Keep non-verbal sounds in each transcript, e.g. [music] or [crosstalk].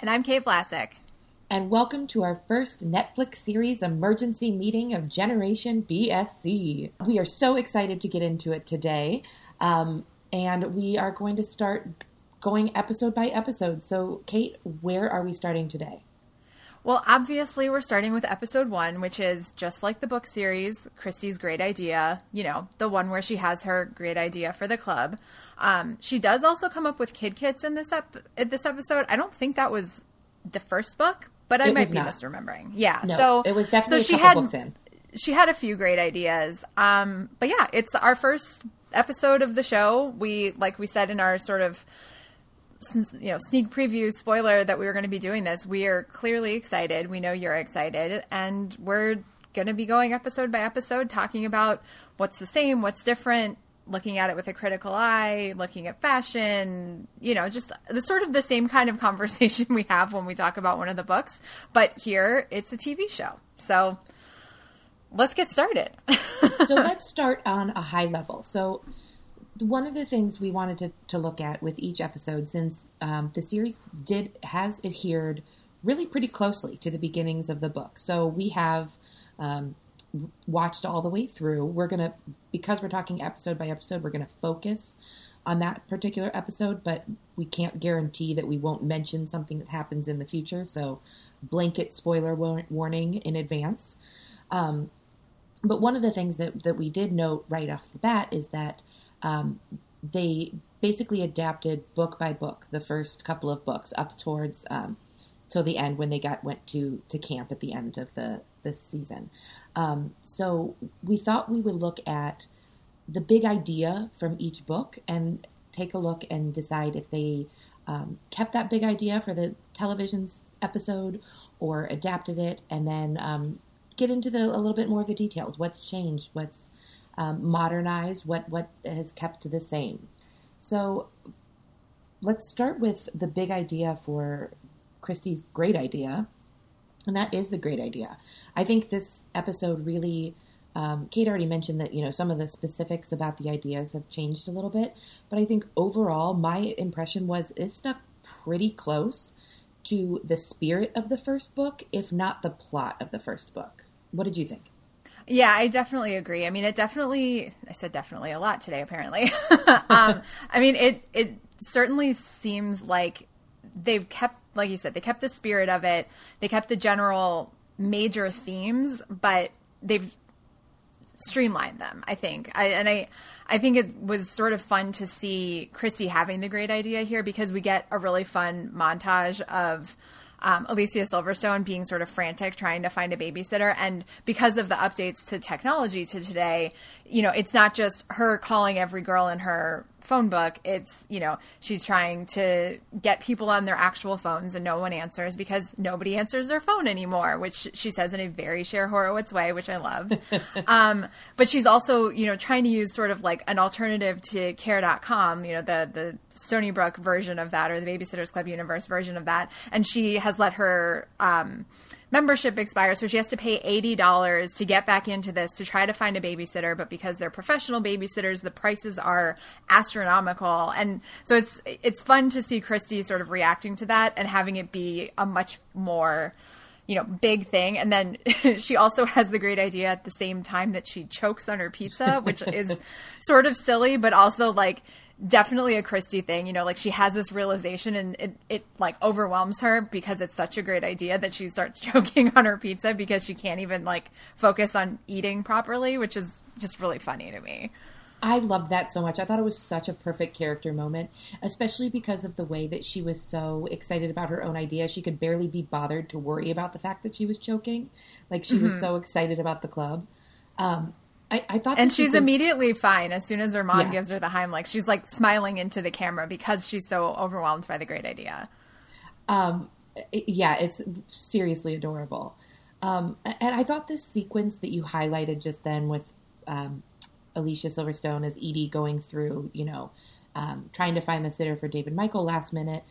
And I'm Kate Vlasic. And welcome to our first Netflix series emergency meeting of Generation BSC. We are so excited to get into it today. Um, and we are going to start going episode by episode. So, Kate, where are we starting today? Well, obviously, we're starting with episode one, which is just like the book series, Kristy's great idea, you know, the one where she has her great idea for the club. Um, she does also come up with kid kits in this, ep- this episode. I don't think that was the first book, but I It might be not. misremembering. Yeah. No, so it was definitely so she had, books in. She had a few great ideas. Um, but yeah, it's our first episode of the show. We, like we said in our sort of you know sneak preview spoiler that we were going to be doing this we are clearly excited. We know you're excited and we're going to be going episode by episode talking about what's the same what's different looking at it with a critical eye looking at fashion you know just the sort of the same kind of [laughs] conversation we have when we talk about one of the books. But here it's a tv show. So let's get started. [laughs] So let's start on a high level. So, one of the things we wanted to, to look at with each episode, since um, the series did has adhered really pretty closely to the beginnings of the book, so we have um, watched all the way through. We're gonna because we're talking episode by episode, we're gonna focus on that particular episode, but we can't guarantee that we won't mention something that happens in the future. So, blanket spoiler warning in advance. Um, but one of the things that, that we did note right off the bat is that um, they basically adapted book by book the first couple of books up towards um, till the end when they got went to to camp at the end of the the season. Um, so we thought we would look at the big idea from each book and take a look and decide if they um, kept that big idea for the television's episode or adapted it, and then um, get into the a little bit more of the details. What's changed? What's um? What what has kept the same? So let's start with the big idea for Kristy's great idea, and that is the great idea. I think this episode really. Um, Kate already mentioned that you know some of the specifics about the ideas have changed a little bit, but I think overall my impression was it stuck pretty close to the spirit of the first book, if not the plot of the first book. What did you think? Yeah, I definitely agree. I mean, it definitely, I said definitely a lot today, apparently. [laughs] um, I mean, it, it certainly seems like they've kept, like you said, they kept the spirit of it. They kept the general major themes, but they've streamlined them, I think. I, and I, I think it was sort of fun to see Chrissy having the great idea here because we get a really fun montage of, um, Alicia Silverstone being sort of frantic trying to find a babysitter. And because of the updates to technology to today, you know, it's not just her calling every girl in her phone book. It's, you know, she's trying to get people on their actual phones and no one answers because nobody answers their phone anymore, which she says in a very Cher Horowitz way, which I love. [laughs] um, but she's also, you know, trying to use sort of like an alternative to care.com, you know, the, the Stoneybrook version of that or the Babysitters Club Universe version of that. And she has let her, um, membership expires, so she has to pay eighty dollars to get back into this to try to find a babysitter. But because they're professional babysitters, the prices are astronomical, and so it's it's fun to see Kristy sort of reacting to that and having it be a much more you know big thing and then [laughs] she also has the great idea at the same time that she chokes on her pizza which is [laughs] sort of silly but also like definitely a Kristy thing. You know, like she has this realization and it, it like overwhelms her because it's such a great idea that she starts [laughs] choking on her pizza because she can't even like focus on eating properly, which is just really funny to me. I loved that so much. I thought it was such a perfect character moment, especially because of the way that she was so excited about her own idea. She could barely be bothered to worry about the fact that she was choking. Like she was so excited about the club. Um, I, I thought, And she's sequence- immediately fine as soon as her mom Yeah. gives her the Heimlich. She's like smiling into the camera because she's so overwhelmed by the great idea. Um, yeah, it's seriously adorable. Um, and I thought this sequence that you highlighted just then with um, Alicia Silverstone as Edie going through, you know, um, trying to find the sitter for David Michael last minute,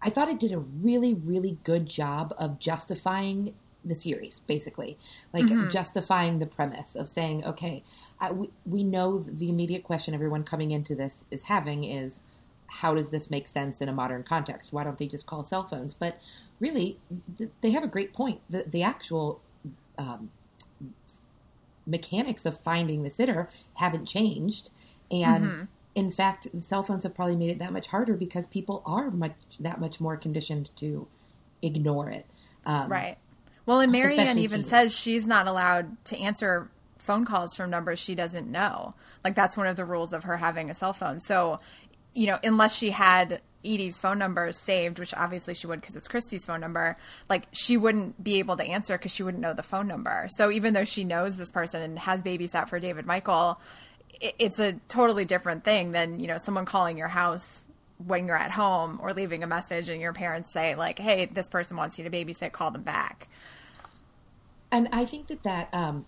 I thought it did a really, really good job of justifying the series, basically, like justifying the premise of saying, okay, I, we, we know the immediate question everyone coming into this is having is, how does this make sense in a modern context? Why don't they just call cell phones? But really, th- they have a great point. The, the actual um, mechanics of finding the sitter haven't changed. And mm-hmm. in fact, cell phones have probably made it that much harder because people are much that much more conditioned to ignore it. Um, right. Well, and Mary Anne even says she's not allowed to answer phone calls from numbers she doesn't know. Like that's one of the rules of her having a cell phone. So, you know, unless she had Edie's phone number saved, which obviously she would because it's Kristy's phone number, like she wouldn't be able to answer because she wouldn't know the phone number. So even though she knows this person and has babysat for David Michael, it's a totally different thing than, you know, someone calling your house when you're at home or leaving a message and your parents say like, "Hey, this person wants you to babysit, call them back." And I think that that um,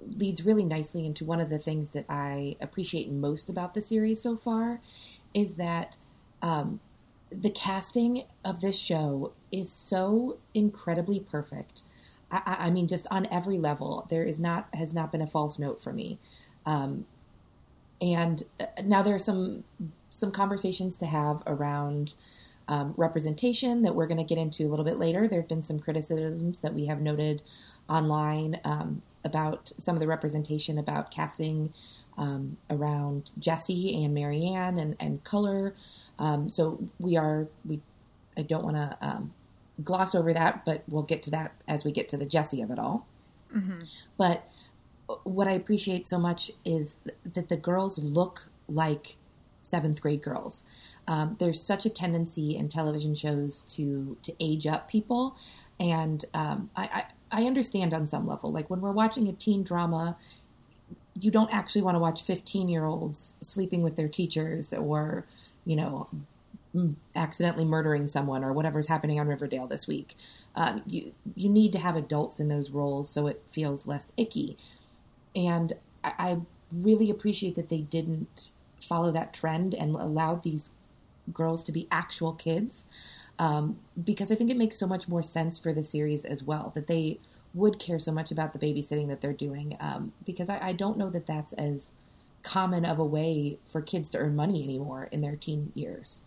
leads really nicely into one of the things that I appreciate most about the series so far is that um, the casting of this show is so incredibly perfect. I, I, mean, just on every level, there is not has not been a false note for me. Um, and uh, now there are some some conversations to have around um, representation that we're going to get into a little bit later. There have been some criticisms that we have noted online um, about some of the representation about casting um, around Jessi and Mary Anne and, and color. Um, so we are we. I don't want to um, gloss over that, but we'll get to that as we get to the Jessi of it all. Mm-hmm. But what I appreciate so much is th- that the girls look like seventh grade girls. Um, there's such a tendency in television shows to to age up people, and um, I, I, I understand on some level. Like when we're watching a teen drama, you don't actually want to watch 15 year olds sleeping with their teachers or you know accidentally murdering someone or whatever's happening on Riverdale this week. Um, you you need to have adults in those roles so it feels less icky. And I, I really appreciate that they didn't follow that trend and allowed these girls to be actual kids um, because I think it makes so much more sense for the series as well that they would care so much about the babysitting that they're doing um, because I, I, don't know that that's as common of a way for kids to earn money anymore in their teen years.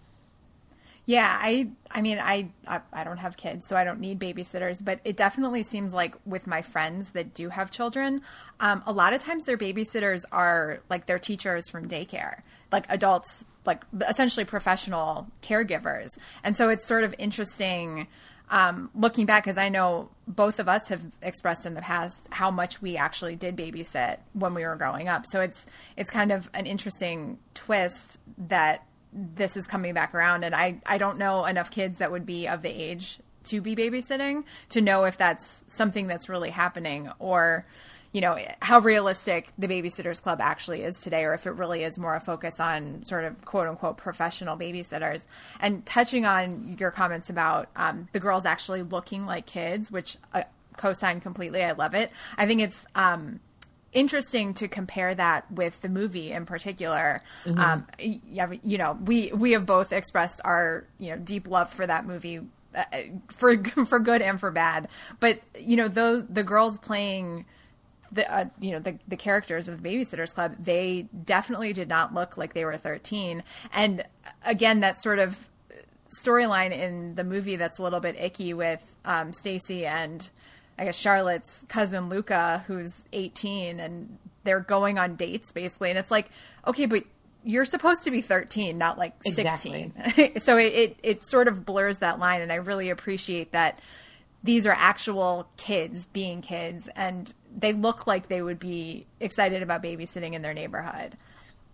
Yeah, I I mean I, I, I don't have kids, so I don't need babysitters, but it definitely seems like with my friends that do have children, um, a lot of times their babysitters are like their teachers from daycare, like adults, like essentially professional caregivers, and so it's sort of interesting. Um, looking back, because I know both of us have expressed in the past how much we actually did babysit when we were growing up. So it's it's kind of an interesting twist that this is coming back around and I, I don't know enough kids that would be of the age to be babysitting to know if that's something that's really happening or you know how realistic the babysitters club actually is today or if it really is more a focus on sort of quote unquote professional babysitters and touching on your comments about um, the girls actually looking like kids which uh, co-sign completely i love it i think it's um, interesting to compare that with the movie in particular. Mm-hmm. Um, you know, we we have both expressed our you know deep love for that movie. Uh, for [laughs] for good and for bad, but you know, though the girls playing the uh, you know the the characters of the Babysitters Club, they definitely did not look like they were 13. And again, that sort of storyline in the movie that's a little bit icky with um, Stacey and I guess Charlotte's cousin Luca, who's 18, and they're going on dates basically. And it's like, okay, but you're supposed to be 13, not like 16. Exactly. [laughs] so it, it, it sort of blurs that line. And I really appreciate that these are actual kids being kids and they look like they would be excited about babysitting in their neighborhood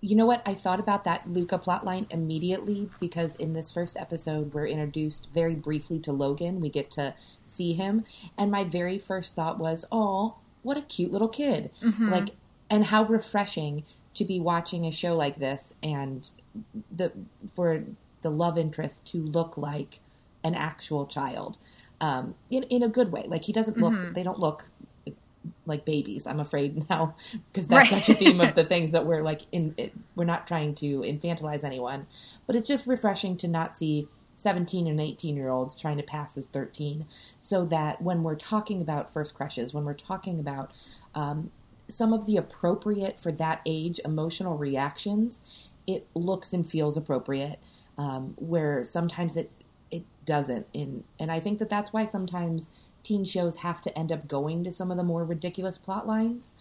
you know what? I thought about that Luca plotline immediately because in this first episode, we're introduced very briefly to Logan. We get to see him. And my very first thought was, oh, what a cute little kid. Mm-hmm. Like, and how refreshing to be watching a show like this and the for the love interest to look like an actual child um, in in a good way. Like he doesn't look, mm-hmm. they don't look like babies. I'm afraid [laughs] now because that's right. such a theme of the [laughs] things that we're like in. It, we're not trying to infantilize anyone, but it's just refreshing to not see 17 and 18 year olds trying to pass as 13, so that when we're talking about first crushes, when we're talking about um, some of the appropriate for that age emotional reactions, it looks and feels appropriate. um, where sometimes it it doesn't. In and I think that that's why sometimes teen shows have to end up going to some of the more ridiculous plot lines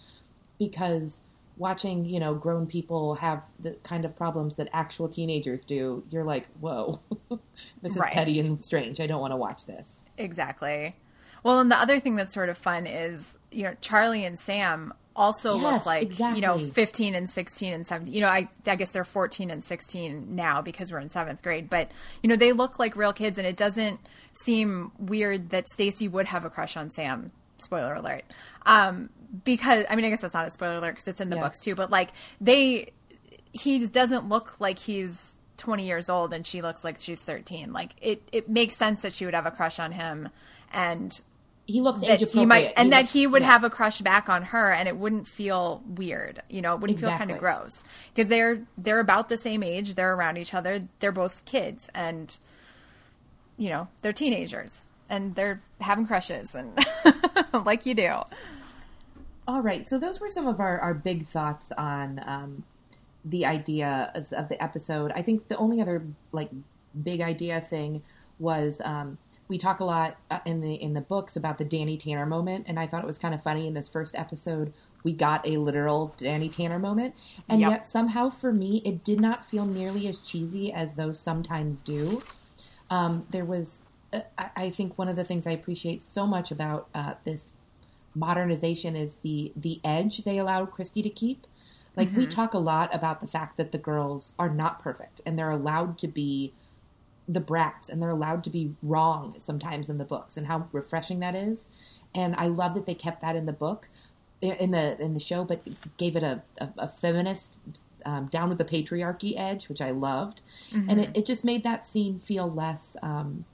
because watching you know grown people have the kind of problems that actual teenagers do you're like whoa [laughs] this is Right. petty and strange i don't want to watch this Exactly. Well, and the other thing that's sort of fun is, you know, Charlie and Sam also Yes, look like, you know, 15 and 16 and 17. You know, I, I guess they're 14 and 16 now because we're in seventh grade, but, you know, they look like real kids and it doesn't seem weird that Stacey would have a crush on Sam. Spoiler alert. Um, because, I mean, I guess that's not a spoiler alert because it's in the Yeah. books too, but like they, he doesn't look like he's 20 years old and she looks like she's 13 like it it makes sense that she would have a crush on him and he looks age appropriate he might and that looks- he would yeah. have a crush back on her and it wouldn't feel weird you know it wouldn't feel kind of gross because they're they're about the same age they're around each other they're both kids and you know they're teenagers and they're having crushes and [laughs] like you do All right, so those were some of our, our big thoughts on um, the idea of of the episode. I think the only other like big idea thing was um, we talk a lot uh, in the in the books about the Danny Tanner moment, and I thought it was kind of funny in this first episode we got a literal Danny Tanner moment, and Yep. yet somehow for me it did not feel nearly as cheesy as those sometimes do. Um, there was, uh, I, think, one of the things I appreciate so much about uh, this modernization is the the edge they allowed Kristy to keep. Like we talk a lot about the fact that the girls are not perfect and they're allowed to be the brats and they're allowed to be wrong sometimes in the books and how refreshing that is. And I love that they kept that in the book in the in the show, but gave it a, a, a feminist um, down with the patriarchy edge, which I loved, and it, it just made that scene feel less um,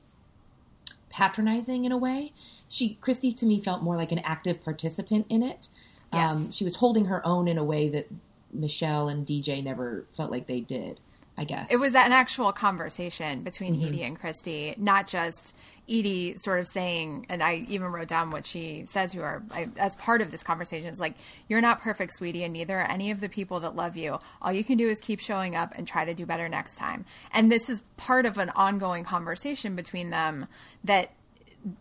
patronizing in a way. She Kristy to me felt more like an active participant in it. Um, she was holding her own in a way that Michelle and DJ never felt like they did. I guess It was an actual conversation between Mm-hmm. Edie and Kristy, not just Edie sort of saying, and I even wrote down what she says to her I, as part of this conversation. It's like, you're not perfect, sweetie, and neither are any of the people that love you. All you can do is keep showing up and try to do better next time. And this is part of an ongoing conversation between them that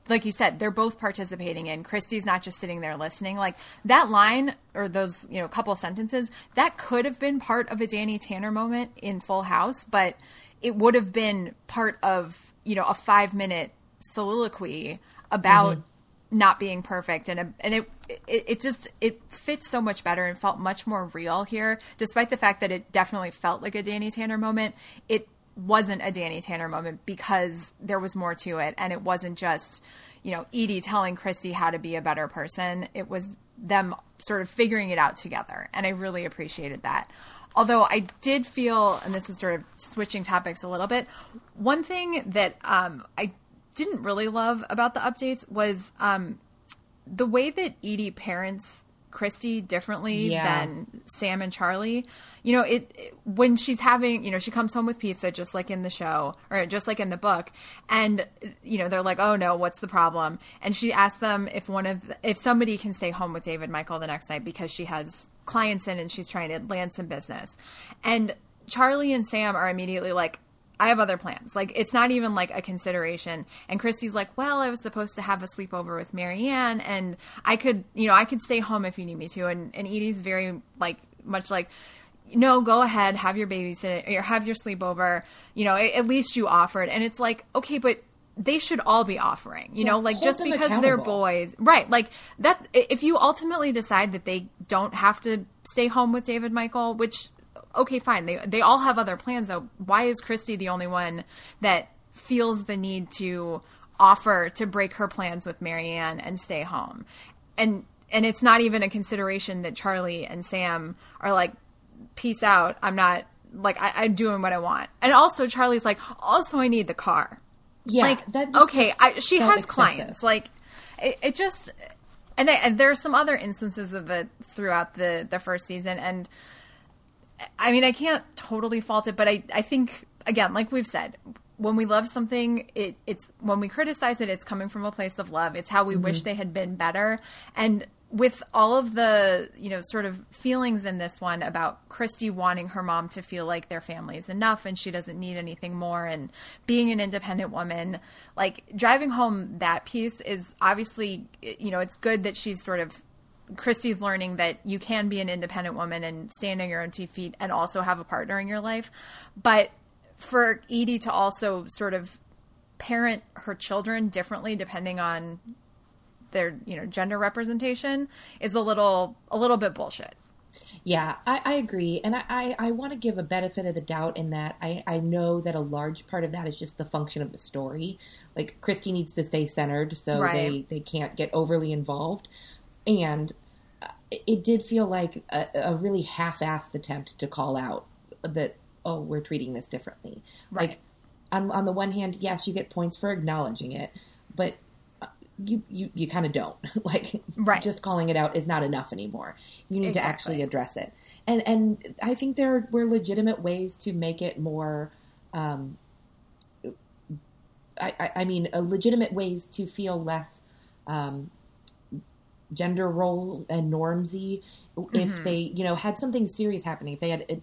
like you said, they're both participating in. Kristy's not just sitting there listening. Like that line or those, you know, couple sentences, that could have been part of a Danny Tanner moment in Full House, but it would have been part of, you know, a five minute soliloquy about mm-hmm. not being perfect and and it, it it just it fits so much better and felt much more real here despite the fact that it definitely felt like a Danny Tanner moment it wasn't a Danny Tanner moment because there was more to it. And it wasn't just you know Edie telling Kristy how to be a better person. It was them sort of figuring it out together. And I really appreciated that. Although I did feel and this is sort of switching topics a little bit one thing that um, I didn't really love about the updates was um, the way that Edie parents Kristy differently Yeah. than Sam and Charlie. You know, it, it- when she's having, you know, she comes home with pizza just like in the show or just like in the book, and you know they're like, "Oh no, what's the problem?" And she asks them if one of if somebody can stay home with David Michael the next night because she has clients in and she's trying to land some business, and Charlie and Sam are immediately like, I have other plans. Like it's not even like a consideration. And Kristy's like, well, I was supposed to have a sleepover with Mary Anne, and I could, you know, I could stay home if you need me to. And and Edie's very like much like. No, go ahead, have your babysit or have your sleepover. You know, at, at least you offered, and it's like, okay, but they should all be offering. You know, like just because they're boys, right? Like that. If you ultimately decide that they don't have to stay home with David Michael, which okay, fine. They they all have other plans though. Why is Kristy the only one that feels the need to offer to break her plans with Mary Anne and stay home? And and it's not even a consideration that Charlie and Sam are like, peace out. I'm not like I, I'm doing what I want. And also Charlie's like, also I need the car. yeah. like that okay, I, she has excessive. clients. Like it, it just and, I, and there are some other instances of it throughout the the first season and I mean, I can't totally fault it, but I, I think again, like we've said, when we love something, it, it's when we criticize it, it's coming from a place of love. It's how we wish mm-hmm. they had been better. And with all of the you know sort of feelings in this one about Kristy wanting her mom to feel like their family is enough and she doesn't need anything more and being an independent woman like driving home that piece is obviously you know it's good that she's sort of Kristy's learning that you can be an independent woman and stand on your own two feet and also have a partner in your life but for Edie to also sort of parent her children differently depending on their you know gender representation is a little a little bit bullshit. Yeah, I, I agree, and I, I, I want to give a benefit of the doubt in that I, I know that a large part of that is just the function of the story. Like Kristy needs to stay centered, so Right. they they can't get overly involved, and uh, it did feel like a, a really half-assed attempt to call out that oh we're treating this differently. Right. Like on on the one hand, yes, you get points for acknowledging it, but uh, you you, you kind of don't. [laughs] like Right. just calling it out is not enough anymore. You need to actually address it. And and I think there were legitimate ways to make it more. Um, I, I, I mean, uh, legitimate ways to feel less um, gender role and normsy. If they, you know, had something serious happening, if they had a,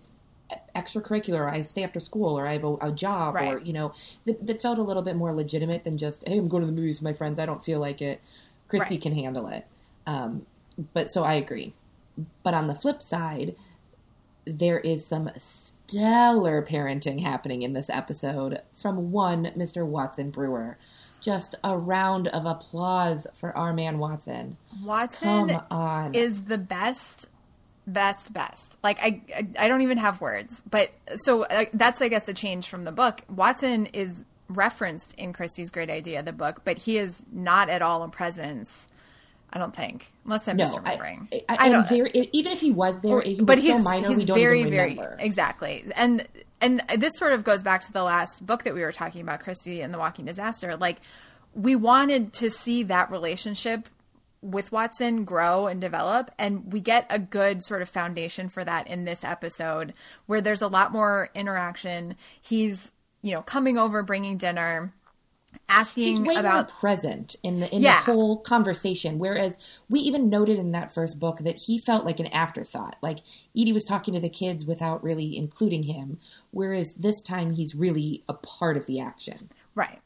extracurricular, I stay after school, or I have a, a job, or you know, that, that felt a little bit more legitimate than just, hey, I'm going to the movies with my friends. I don't feel like it. Kristy Right. can handle it. Um, but so I agree. But on the flip side, there is some stellar parenting happening in this episode from one Mr. Watson Brewer. Just a round of applause for our man Watson. Watson Come on. is the best best best like I, I i don't even have words but so uh, that's i guess a change from the book watson is referenced in Kristy's great idea the book but he is not at all a presence i don't think. Unless i'm no, misremembering. I, I, I don't very, even if he was there, he was but so he's, minor he's we don't very even very exactly. And and this sort of goes back to the last book that we were talking about Kristy and the walking disaster. Like we wanted to see that relationship with watson grow and develop and we get a good sort of foundation for that in this episode where there's a lot more interaction. He's you know coming over bringing dinner asking about present in the in Yeah. the whole conversation. Whereas we even noted in that first book that he felt like an afterthought. Like Edie was talking to the kids without really including him. Whereas this time he's really a part of the action. Right.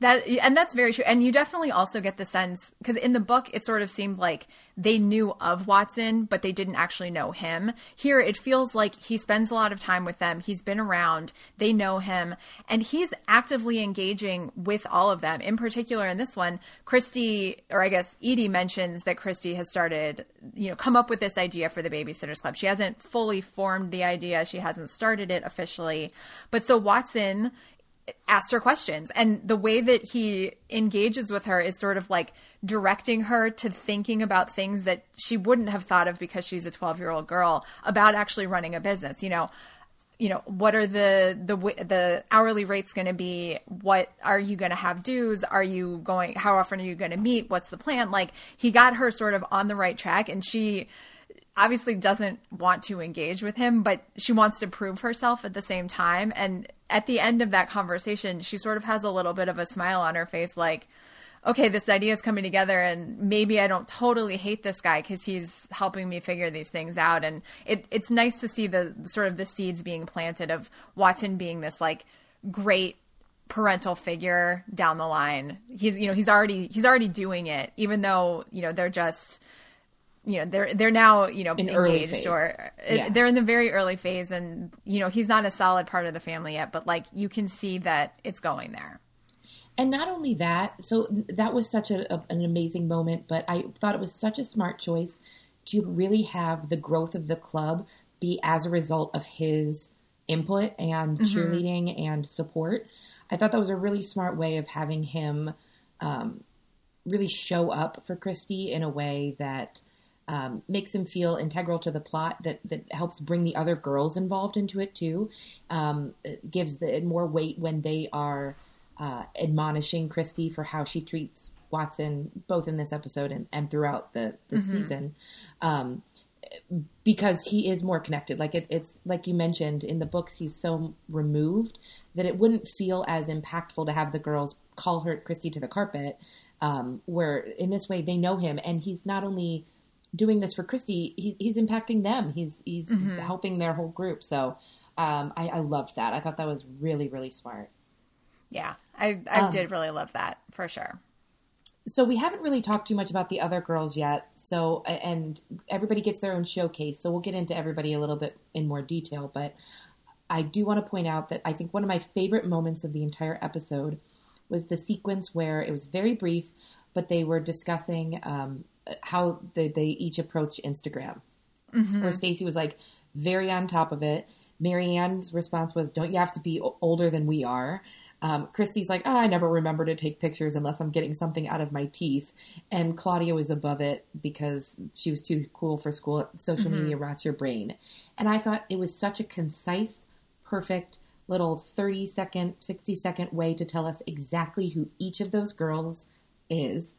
That and that's very true. And you definitely also get the sense because in the book it sort of seemed like they knew of Watson, but they didn't actually know him. Here it feels like he spends a lot of time with them. He's been around. They know him, and he's actively engaging with all of them. In particular, in this one, Kristy, or I guess Edie mentions that Kristy has started, you know, come up with this idea for the Babysitters Club. She hasn't fully formed the idea. She hasn't started it officially, but so Watson asks her questions. And the way that he engages with her is sort of like directing her to thinking about things that she wouldn't have thought of because she's a 12 year old girl about actually running a business. You know you know what are the the the hourly rates going to be? What are you going to have dues? Are you going how often are you going to meet? What's the plan? Like he got her sort of on the right track and she obviously doesn't want to engage with him, but she wants to prove herself at the same time. And at the end of that conversation, she sort of has a little bit of a smile on her face, like, okay, this idea is coming together, and maybe I don't totally hate this guy because he's helping me figure these things out. And it, it's nice to see the sort of the seeds being planted of Watson being this like great parental figure down the line. He's you know he's already he's already doing it, even though you know they're just you know they're they're now you know In early engaged or uh, Yeah. they're in the very early phase and you know he's not a solid part of the family yet but like you can see that it's going there And not only that, so that was such a, a- an amazing moment, but I thought it was such a smart choice to really have the growth of the club be as a result of his input and cheerleading and support. I thought that was a really smart way of having him um, really show up for Kristy in a way that um, makes him feel integral to the plot. That that helps bring the other girls involved into it too. Um, it gives the, it more weight when they are uh, admonishing Kristy for how she treats Watson, both in this episode and, and throughout the the season. Um, because he is more connected. Like it's it's like you mentioned in the books, he's so removed that it wouldn't feel as impactful to have the girls call her Kristy to the carpet. Um, where in this way they know him, and he's not only doing this for Kristy, he, he's impacting them. He's he's Mm-hmm. helping their whole group. So um, I, I loved that. I thought that was really really smart. Yeah, I I did really love that for sure. so we haven't really talked too much about the other girls yet. So and everybody gets their own showcase. So we'll get into everybody a little bit in more detail. But I do want to point out that I think one of my favorite moments of the entire episode was the sequence where it was very brief, but they were discussing um, how they, they each approach Instagram. Mm-hmm. Where Stacey was like very on top of it. Mary Anne's response was, "Don't you have to be older than we are?" Um, Kristy's like, oh, I never remember to take pictures unless I'm getting something out of my teeth. And Claudia was above it because she was too cool for school. Social mm-hmm. media rots your brain. And I thought it was such a concise, perfect little 30 second, 60 second way to tell us exactly who each of those girls is,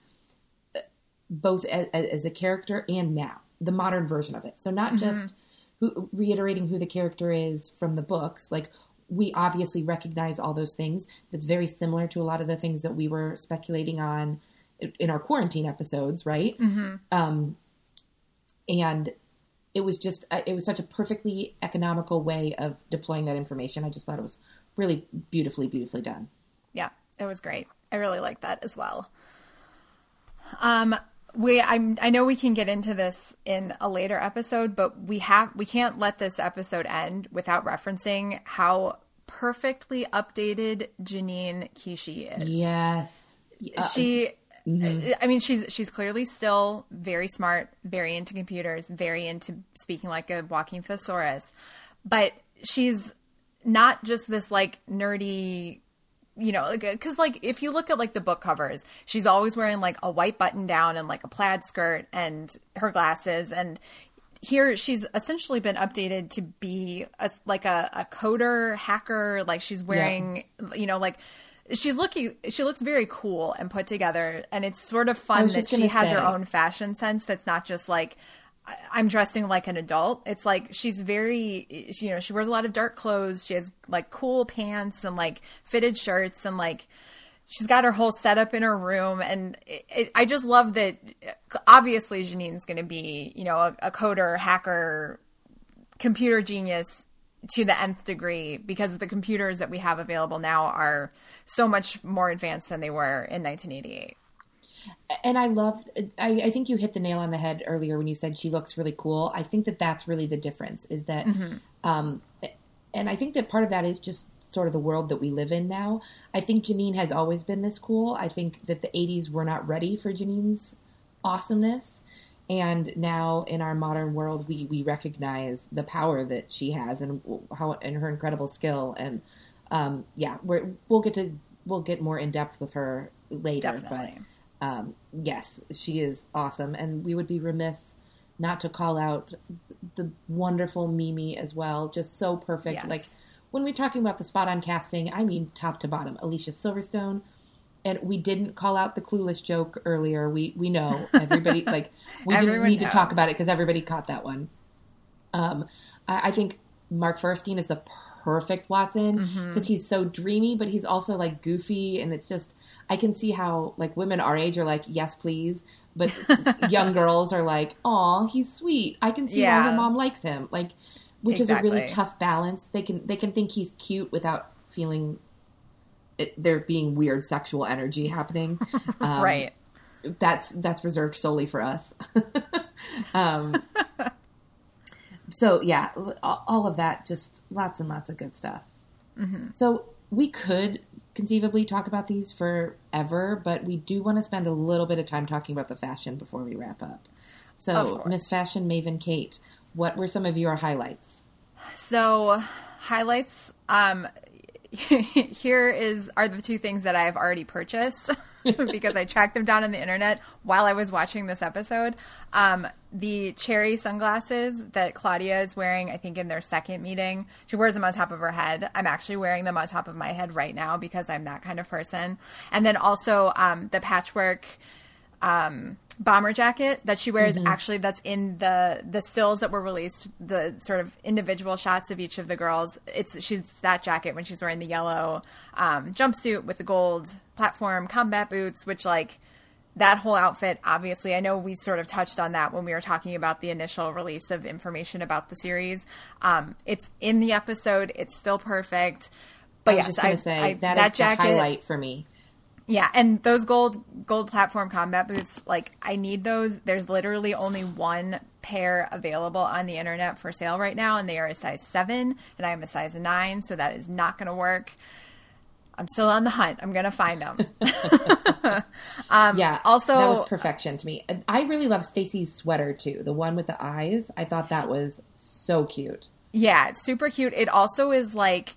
both as, as a character and now, the modern version of it. So not just who, reiterating who the character is from the books, like we obviously recognize all those things. That's very similar to a lot of the things that we were speculating on in our quarantine episodes, right? Um, and it was just uh, it was such a perfectly economical way of deploying that information. I just thought it was really beautifully, beautifully done. Yeah, it was great. I really liked that as well. Um, we I'm, I know we can get into this in a later episode, but we have we can't let this episode end without referencing how perfectly updated Janine Kishi is. Yes, Uh, she I mean she's she's clearly still very smart, very into computers, very into speaking like a walking thesaurus. But she's not just this like nerdy you know, like uh, because like if you look at like the book covers, she's always wearing like a white button down and like a plaid skirt and her glasses. And here she's essentially been updated to be a, like a, a coder hacker. Like she's wearing you know like she's looking she looks very cool and put together. And it's sort of fun that she has her own fashion sense that's not just like I'm dressing like an adult. It's like she's very, you know, she wears a lot of dark clothes. She has like cool pants and like fitted shirts and like she's got her whole setup in her room. And it, it, I just love that. Obviously, Janine's going to be, you know, a, a coder, hacker, computer genius to the nth degree because the computers that we have available now are so much more advanced than they were in 1988. And I love. I, I think you hit the nail on the head earlier when you said she looks really cool. I think that that's really the difference. Is that, um, and I think that part of that is just sort of the world that we live in now. I think Janine has always been this cool. I think that the '80s were not ready for Janine's awesomeness, and now in our modern world, we we recognize the power that she has and how and her incredible skill. And um, yeah, we're, we'll get to we'll get more in depth with her later, Definitely. but um, yes, she is awesome, and we would be remiss not to call out the wonderful Mimi as well. Just so perfect. Yes. Like when we're talking about the spot on casting, I mean top to bottom. Alicia Silverstone, and we didn't call out the clueless joke earlier. We we know everybody [laughs] like we didn't need to talk about it because everybody caught that one. Um, I, I think Mark Feuerstein is the perfect Watson Mm-hmm. because he's so dreamy, but he's also like goofy, and it's just I can see how like women our age are like yes please, but [laughs] young girls are like oh he's sweet. I can see why Yeah. her mom likes him, like which is a really tough balance. They can they can think he's cute without feeling it, there being weird sexual energy happening. [laughs] Um, right. that's that's reserved solely for us. [laughs] um, so yeah, all of that, just lots and lots of good stuff. So we could conceivably talk about these forever, but we do want to spend a little bit of time talking about the fashion before we wrap up. So. Miss Fashion Maven Kate, what were some of your highlights? So highlights. Um, [laughs] here is are the two things that I've already purchased [laughs] because I tracked them down on the internet while I was watching this episode. Um, the cherry sunglasses that Claudia is wearing, I think in their second meeting, she wears them on top of her head. I'm actually wearing them on top of my head right now because I'm that kind of person. And then also um, the patchwork um, bomber jacket that she wears actually that's in the the stills that were released the sort of individual shots of each of the girls it's she's that jacket when she's wearing the yellow um, jumpsuit with the gold platform combat boots which like that whole outfit, obviously, I know we sort of touched on that when we were talking about the initial release of information about the series. Um, it's in the episode. It's still perfect. But I was yes, just going to say I- that that is jacket- the highlight for me. Yeah, and those gold gold platform combat boots, like I need those. There's literally only one pair available on the internet for sale right now, and they are a size seven, and I am a size nine, so that is not going to work. I'm still on the hunt. I'm going to find them. [laughs] [laughs] Um, yeah. also- that was perfection to me. I really love Stacey's sweater too. The one with the eyes. I thought that was so cute. yeah, it's super cute. It also is like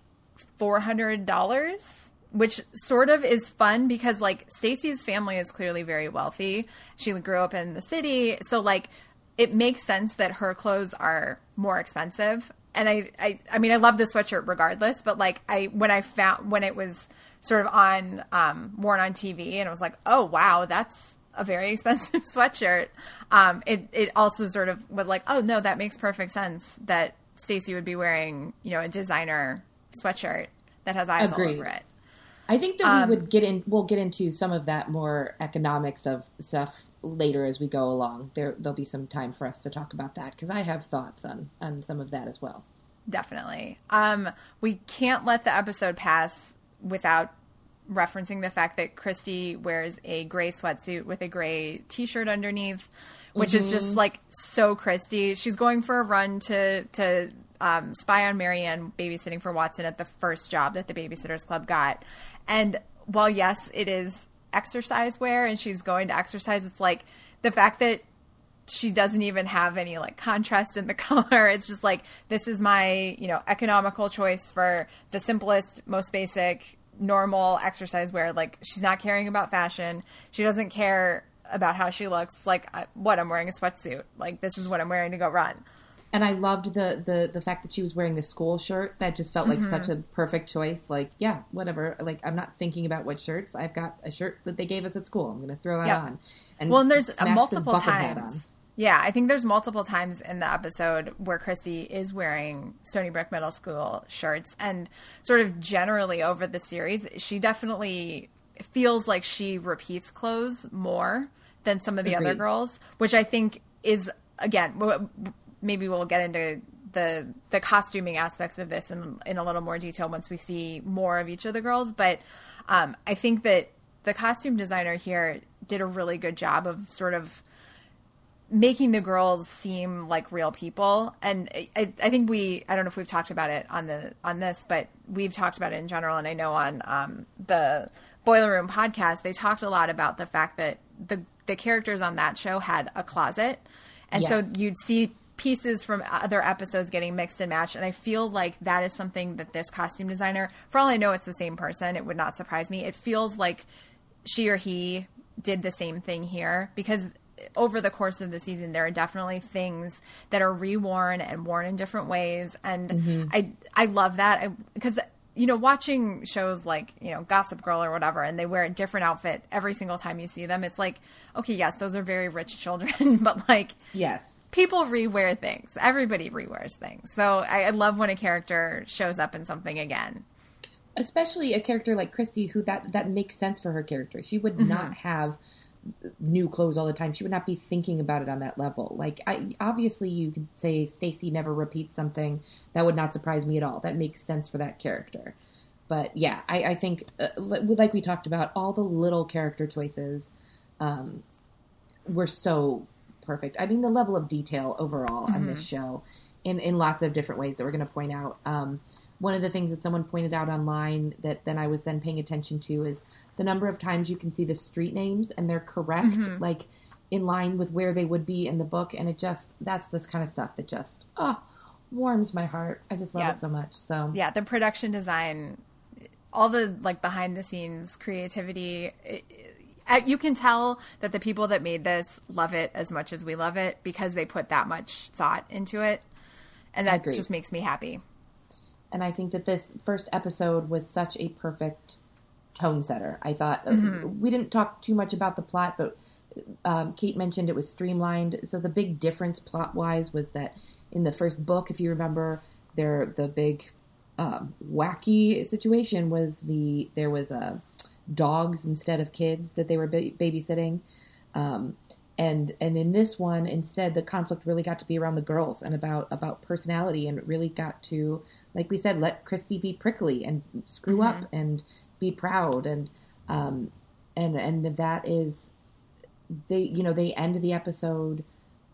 four hundred dollars, which sort of is fun because like Stacey's family is clearly very wealthy. She grew up in the city, so like it makes sense that her clothes are more expensive. And I, I, I mean, I love the sweatshirt regardless, but like I, when I found when it was sort of on, um, worn on TV, and I was like, oh wow, that's a very [laughs] expensive sweatshirt. Um, it, it also sort of was like, oh no, that makes perfect sense that Stacey would be wearing, you know, a designer sweatshirt that has eyes all over it. I think that Um, we would get in. We'll get into some of that more economics of stuff later as we go along. There, there'll be some time for us to talk about that because I have thoughts on on some of that as well. Definitely. Um, we can't let the episode pass without referencing the fact that Kristy wears a gray sweatsuit with a gray t-shirt underneath, which is just like so Kristy. She's going for a run to to um, spy on Mary Anne babysitting for Watson at the first job that the Babysitters Club got, and while yes, it is exercise wear and she's going to exercise, it's like the fact that she doesn't even have any like contrast in the [laughs] color. It's just like this is my, you know, economical choice for the simplest, most basic, normal exercise wear. Like she's not caring about fashion. She doesn't care about how she looks. Like what I'm wearing a sweatsuit. Like this is what I'm wearing to go run. And I loved the the the fact that she was wearing the school shirt. That just felt like such mm-hmm. a perfect choice. Like, yeah, whatever. Like, I'm not thinking about what shirts. I've got a shirt that they gave us at school. I'm going to throw that Yeah. on. And Well, and there's multiple times. Yeah, I think there's multiple times in the episode where Kristy is wearing Stoneybrook Middle School shirts, and sort of generally over the series, she definitely feels like she repeats clothes more than some of the other girls, which I think is again w- maybe we'll get into the the costuming aspects of this in in a little more detail once we see more of each of the girls, but um, I think that the costume designer here did a really good job of sort of making the girls seem like real people. And I, I think we i don't know if we've talked about it on the on this but we've talked about it in general. And i know on um, the boiler room podcast they talked a lot about the fact that the the characters on that show had a closet. And so you'd see pieces from other episodes getting mixed and matched and i feel like that is something that this costume designer for all i know it's the same person. It would not surprise me. It feels like she or he did the same thing here because over the course of the season there are definitely things that are reworn and worn in different ways and mm-hmm. i i love that. Because you know watching shows like you know gossip girl or whatever and they wear a different outfit every single time you see them it's like okay yes those are very rich children [laughs] but like Yes. People rewear things everybody rewears things so I, I love when a character shows up in something again especially a character like Kristy, who that that makes sense for her character. She would Mm-hmm. not have new clothes all the time. She would not be thinking about it on that level. Like, I obviously you could say Stacey never repeats something. That would not surprise me at all. That makes sense for that character. But yeah, I, I think uh, like we talked about, all the little character choices um, were so perfect. I mean, the level of detail overall on this mm-hmm. show, in in lots of different ways that we're going to point out. Um, one of the things that someone pointed out online that then I was then paying attention to is the number of times you can see the street names and they're correct, mm-hmm. like in line with where they would be in the book, and it just that's this kind of stuff that just oh warms my heart. I just love Yeah. it so much. So yeah the production design all the like behind the scenes creativity it, it, you can tell that the people that made this love it as much as we love it because they put that much thought into it and that just makes me happy and I think that this first episode was such a perfect tone setter. I thought uh, we didn't talk too much about the plot, but um, Kate mentioned it was streamlined. So the big difference plot wise was that in the first book, if you remember, there the big um, wacky situation was the there was uh, dogs instead of kids that they were ba- babysitting. Um, and and in this one, instead, the conflict really got to be around the girls and about about personality, and really got to, like we said, let Kristy be prickly and screw Mm-hmm. up and be proud, and um, and and that is they you know they end the episode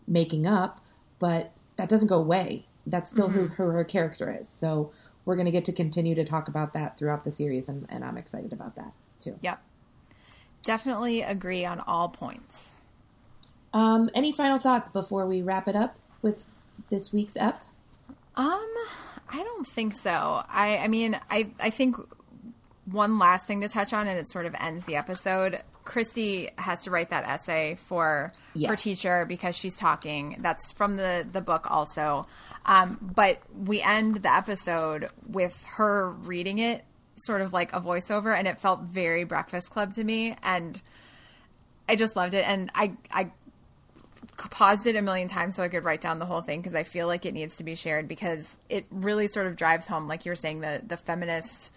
making up, but that doesn't go away. That's still who, who her character is. So we're going to get to continue to talk about that throughout the series, and, and I'm excited about that too. Yep. Definitely agree on all points. Um, any final thoughts before we wrap it up with this week's ep? Um, I don't think so. I I mean, I I think one last thing to touch on and it sort of ends the episode. Kristy has to write that essay for her teacher because she's talking. That's from the the book also. Um, but we end the episode with her reading it sort of like a voiceover and it felt very breakfast club to me and I just loved it and I I paused it a million times so I could write down the whole thing because I feel like it needs to be shared because it really sort of drives home, like you were saying, the the feminist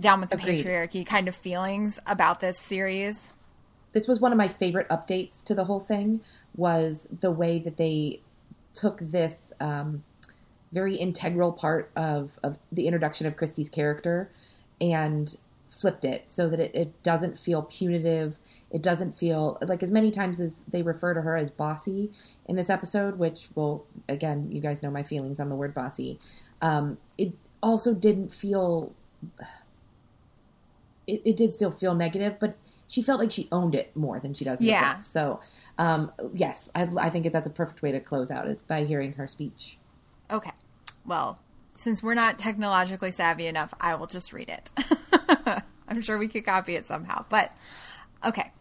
down with the Agreed. patriarchy kind of feelings about this series. This was one of my favorite updates to the whole thing. Was the way that they took this um, very integral part of, of the introduction of Kristy's character and flipped it so that it, it doesn't feel punitive. It doesn't feel like as many times as they refer to her as bossy in this episode, which will again, you guys know my feelings on the word bossy. Um, it also didn't feel. It, it did still feel negative, but she felt like she owned it more than she does. In Yeah. Book. So, um, yes, I, I think that's a perfect way to close out is by hearing her speech. Okay, well, since we're not technologically savvy enough, I will just read it. [laughs] I'm sure we could copy it somehow, but okay.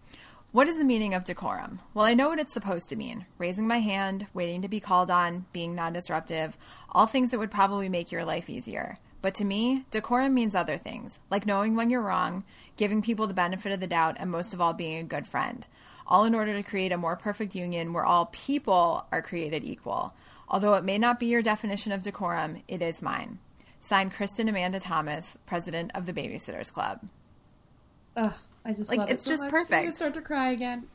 What is the meaning of decorum? Well, I know what it's supposed to mean raising my hand, waiting to be called on, being non disruptive, all things that would probably make your life easier. But to me, decorum means other things, like knowing when you're wrong, giving people the benefit of the doubt, and most of all, being a good friend. All in order to create a more perfect union where all people are created equal. Although it may not be your definition of decorum, it is mine. Signed, Kristin Amanda Thomas, president of the Babysitters Club. Ugh, I just Like, love it's it so just much. perfect. I'm gonna start to cry again.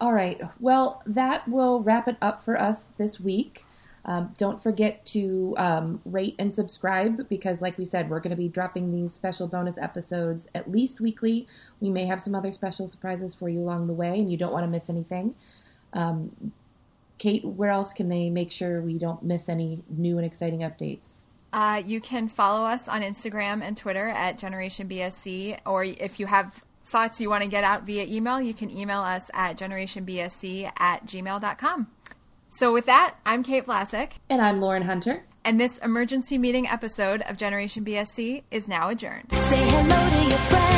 All right. Well, that will wrap it up for us this week. Um, don't forget to um, rate and subscribe because, like we said, we're going to be dropping these special bonus episodes at least weekly. We may have some other special surprises for you along the way, and you don't want to miss anything. Um, Kate, where else can they make sure we don't miss any new and exciting updates? Uh, you can follow us on Instagram and Twitter at Generation BSC, or if you have thoughts you want to get out via email, you can email us at generationbsc at gmail.com. So, with that, I'm Kate Vlasic, And I'm Lauren Hunter. and this emergency meeting episode of Generation BSC is now adjourned. Say hello to your friends.